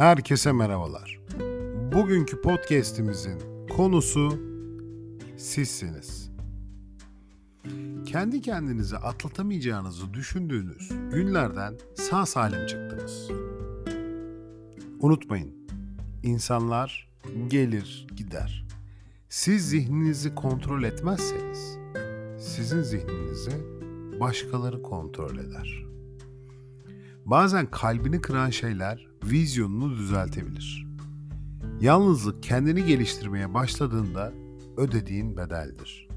Herkese merhabalar. Bugünkü podcast'imizin konusu sizsiniz. Kendi kendinize atlatamayacağınızı düşündüğünüz günlerden sağ salim çıktınız. Unutmayın, insanlar gelir gider. Siz zihninizi kontrol etmezseniz, sizin zihninizi başkaları kontrol eder. Bazen kalbini kıran şeyler vizyonunu düzeltebilir. Yalnızlık kendini geliştirmeye başladığında ödediğin bedeldir.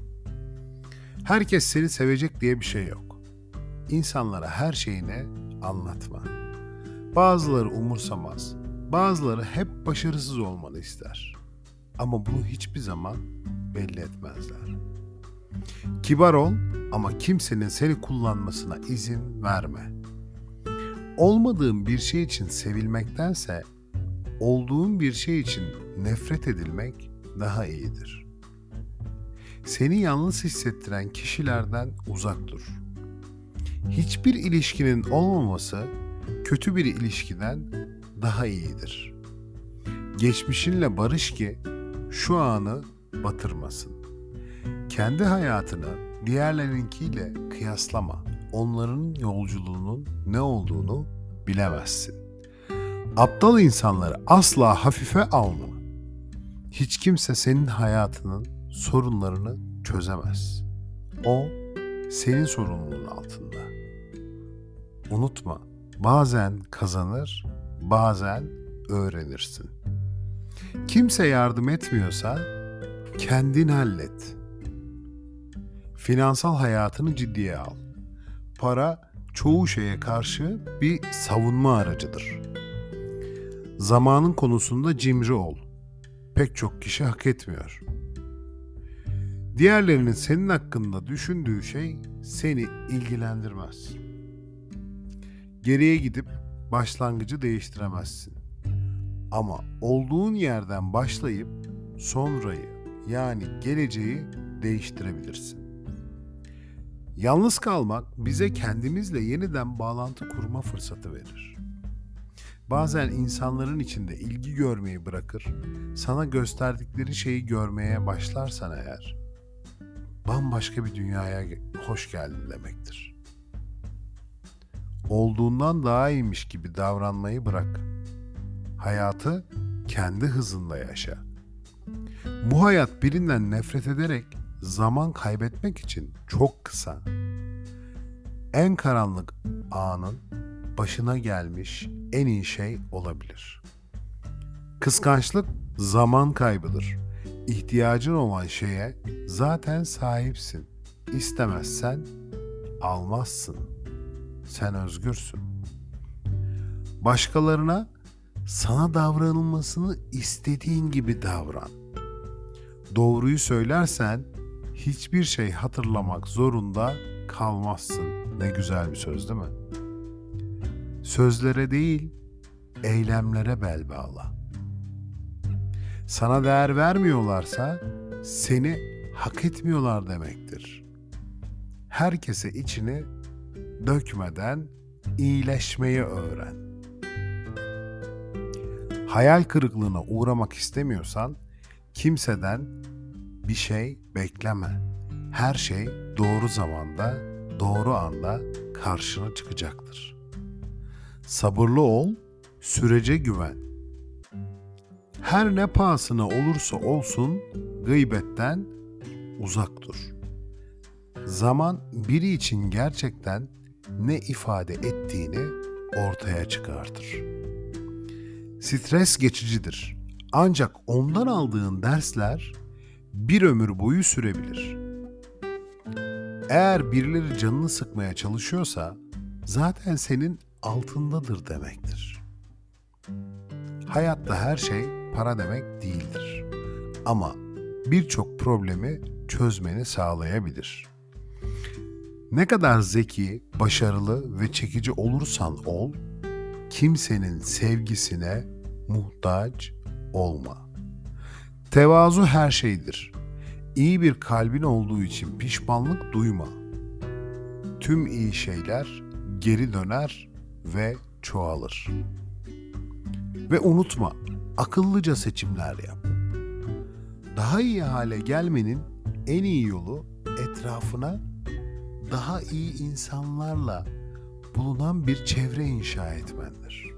Herkes seni sevecek diye bir şey yok. İnsanlara her şeyini anlatma. Bazıları umursamaz, bazıları hep başarısız olmanı ister. Ama bunu hiçbir zaman belli etmezler. Kibar ol ama kimsenin seni kullanmasına izin verme. Olmadığın bir şey için sevilmektense olduğun bir şey için nefret edilmek daha iyidir. Seni yalnız hissettiren kişilerden uzak dur. Hiçbir ilişkinin olmaması kötü bir ilişkiden daha iyidir. Geçmişinle barış ki şu anı batırmasın. Kendi hayatını diğerlerinkiyle kıyaslama. Onların yolculuğunun ne olduğunu bilemezsin. Aptal insanları asla hafife alma. Hiç kimse senin hayatının sorunlarını çözemez. O senin sorumluluğun altında. Unutma, bazen kazanır, bazen öğrenirsin. Kimse yardım etmiyorsa kendin hallet. Finansal hayatını ciddiye al. Para çoğu şeye karşı bir savunma aracıdır. Zamanın konusunda cimri ol. Pek çok kişi hak etmiyor. Diğerlerinin senin hakkında düşündüğü şey seni ilgilendirmez. Geriye gidip başlangıcı değiştiremezsin. Ama olduğun yerden başlayıp sonrayı yani geleceği değiştirebilirsin. Yalnız kalmak bize kendimizle yeniden bağlantı kurma fırsatı verir. Bazen insanların içinde ilgi görmeyi bırakır, sana gösterdikleri şeyi görmeye başlarsan eğer, bambaşka bir dünyaya hoş geldin demektir. Olduğundan daha iyiymiş gibi davranmayı bırak. Hayatı kendi hızında yaşa. Bu hayat birinden nefret ederek zaman kaybetmek için çok kısa. En karanlık anın başına gelmiş en iyi şey olabilir. Kıskançlık zaman kaybıdır. İhtiyacın olan şeye zaten sahipsin. İstemezsen almazsın. Sen özgürsün. Başkalarına sana davranılmasını istediğin gibi davran. Doğruyu söylersen hiçbir şey hatırlamak zorunda kalmazsın. Ne güzel bir söz değil mi? Sözlere değil, eylemlere bel bağla. Sana değer vermiyorlarsa seni hak etmiyorlar demektir. Herkese içini dökmeden iyileşmeyi öğren. Hayal kırıklığına uğramak istemiyorsan kimseden bir şey bekleme. Her şey doğru zamanda, doğru anda karşına çıkacaktır. Sabırlı ol, sürece güven. Her ne pahasına olursa olsun gıybetten uzak dur. Zaman biri için gerçekten ne ifade ettiğini ortaya çıkartır. Stres geçicidir. Ancak ondan aldığın dersler bir ömür boyu sürebilir. Eğer birileri canını sıkmaya çalışıyorsa zaten senin altındadır demektir. Hayatta her şey para demek değildir. Ama birçok problemi çözmeni sağlayabilir. Ne kadar zeki, başarılı ve çekici olursan ol, kimsenin sevgisine muhtaç olma. Tevazu her şeydir. İyi bir kalbin olduğu için pişmanlık duyma. Tüm iyi şeyler geri döner ve çoğalır. Ve unutma, akıllıca seçimler yap. Daha iyi hale gelmenin en iyi yolu etrafına daha iyi insanlarla bulunan bir çevre inşa etmendir.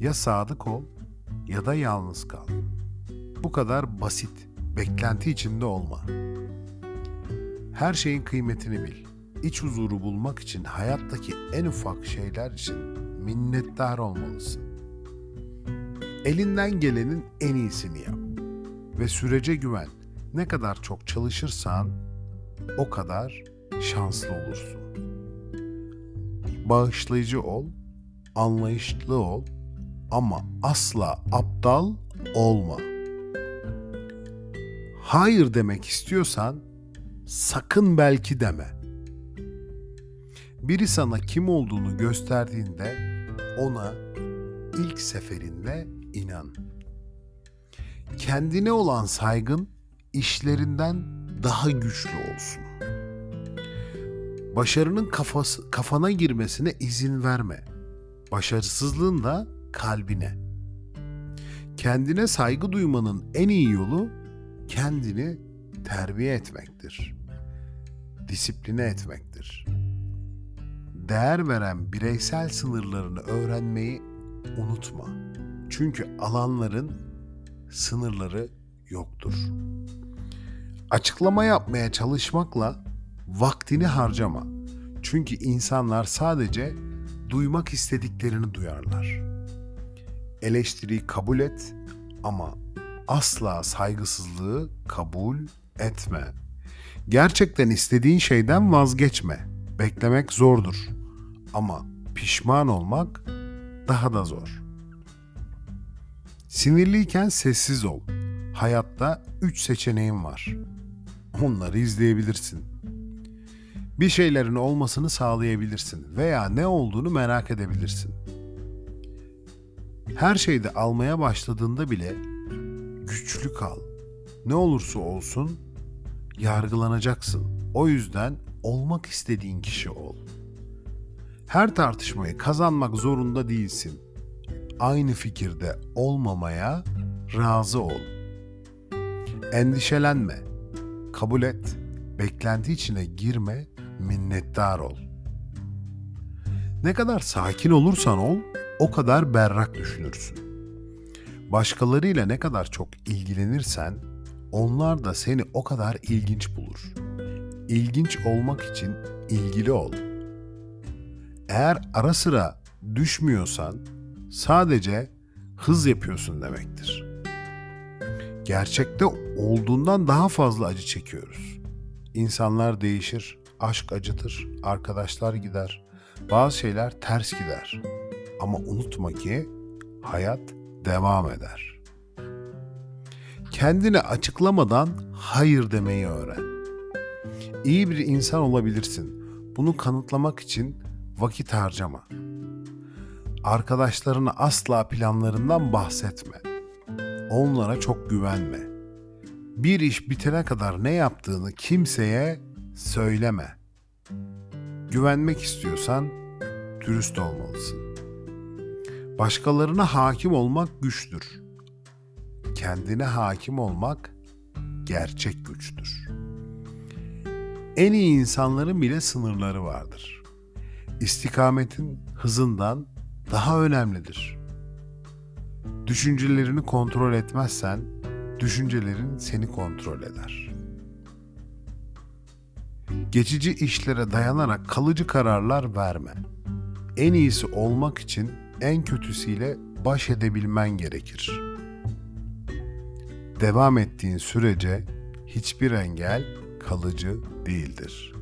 Ya sadık ol ya da yalnız kal. Bu kadar basit, beklenti içinde olma. Her şeyin kıymetini bil. İç huzuru bulmak için hayattaki en ufak şeyler için minnettar olmalısın. Elinden gelenin en iyisini yap ve sürece güven. Ne kadar çok çalışırsan o kadar şanslı olursun. Bağışlayıcı ol, anlayışlı ol ama asla aptal olma. Hayır demek istiyorsan sakın belki deme. Biri sana kim olduğunu gösterdiğinde ona ilk seferinde inan. Kendine olan saygın işlerinden daha güçlü olsun. Başarının kafası, kafana girmesine izin verme. Başarısızlığın da kalbine. Kendine saygı duymanın en iyi yolu kendini terbiye etmektir. Disipline etmektir. Değer veren bireysel sınırlarını öğrenmeyi unutma. Çünkü alanların sınırları yoktur. Açıklama yapmaya çalışmakla vaktini harcama. Çünkü insanlar sadece duymak istediklerini duyarlar. Eleştiriyi kabul et ama asla saygısızlığı kabul etme. Gerçekten istediğin şeyden vazgeçme. Beklemek zordur ama pişman olmak daha da zor. Sinirliyken sessiz ol. Hayatta üç seçeneğin var. Onları izleyebilirsin. Bir şeylerin olmasını sağlayabilirsin veya ne olduğunu merak edebilirsin. Her şeyde almaya başladığında bile güçlü kal. Ne olursa olsun yargılanacaksın. O yüzden olmak istediğin kişi ol. Her tartışmayı kazanmak zorunda değilsin. Aynı fikirde olmamaya razı ol. Endişelenme. Kabul et. Beklenti içine girme, minnettar ol. Ne kadar sakin olursan ol, o kadar berrak düşünürsün. Başkalarıyla ne kadar çok ilgilenirsen, onlar da seni o kadar ilginç bulur. İlginç olmak için ilgili ol. Eğer ara sıra düşmüyorsan sadece hız yapıyorsun demektir. Gerçekte olduğundan daha fazla acı çekiyoruz. İnsanlar değişir, aşk acıtır, arkadaşlar gider, bazı şeyler ters gider. Ama unutma ki hayat devam eder. Kendini açıklamadan hayır demeyi öğren. İyi bir insan olabilirsin. Bunu kanıtlamak için vakit harcama. Arkadaşlarına asla planlarından bahsetme. Onlara çok güvenme. Bir iş bitene kadar ne yaptığını kimseye söyleme. Güvenmek istiyorsan dürüst olmalısın. Başkalarına hakim olmak güçtür. Kendine hakim olmak gerçek güçtür. En iyi insanların bile sınırları vardır. İstikametin hızından daha önemlidir. Düşüncelerini kontrol etmezsen düşüncelerin seni kontrol eder. Geçici işlere dayanarak kalıcı kararlar verme. En iyisi olmak için en kötüsüyle baş edebilmen gerekir. Devam ettiğin sürece hiçbir engel kalıcı değildir.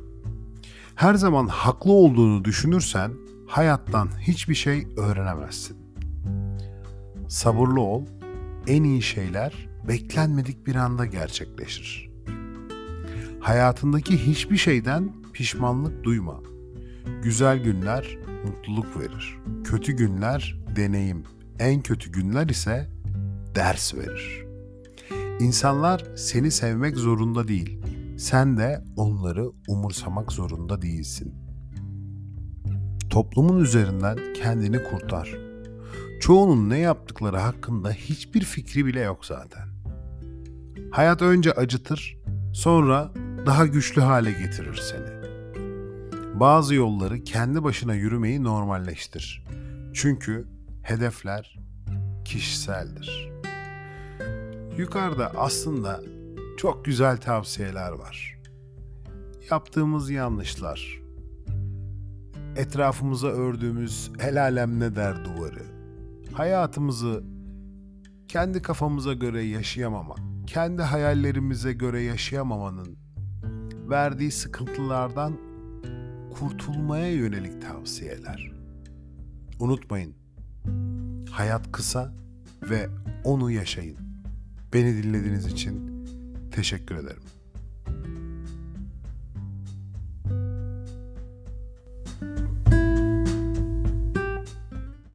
Her zaman haklı olduğunu düşünürsen hayattan hiçbir şey öğrenemezsin. Sabırlı ol, en iyi şeyler beklenmedik bir anda gerçekleşir. Hayatındaki hiçbir şeyden pişmanlık duyma. Güzel günler mutluluk verir. Kötü günler deneyim. En kötü günler ise ders verir. İnsanlar seni sevmek zorunda değil. Sen de onları umursamak zorunda değilsin. Toplumun üzerinden kendini kurtar. çoğunun ne yaptıkları hakkında hiçbir fikri bile yok zaten. Hayat önce acıtır, sonra daha güçlü hale getirir seni. Bazı yolları kendi başına yürümeyi normalleştir. Çünkü hedefler kişiseldir. Yukarıda aslında çok güzel tavsiyeler var. Yaptığımız yanlışlar, etrafımıza ördüğümüz el alem ne der duvarı, hayatımızı kendi kafamıza göre yaşayamama, kendi hayallerimize göre yaşayamamanın verdiği sıkıntılardan kurtulmaya yönelik tavsiyeler. Unutmayın, hayat kısa ve onu yaşayın. Beni dinlediğiniz için teşekkür ederim.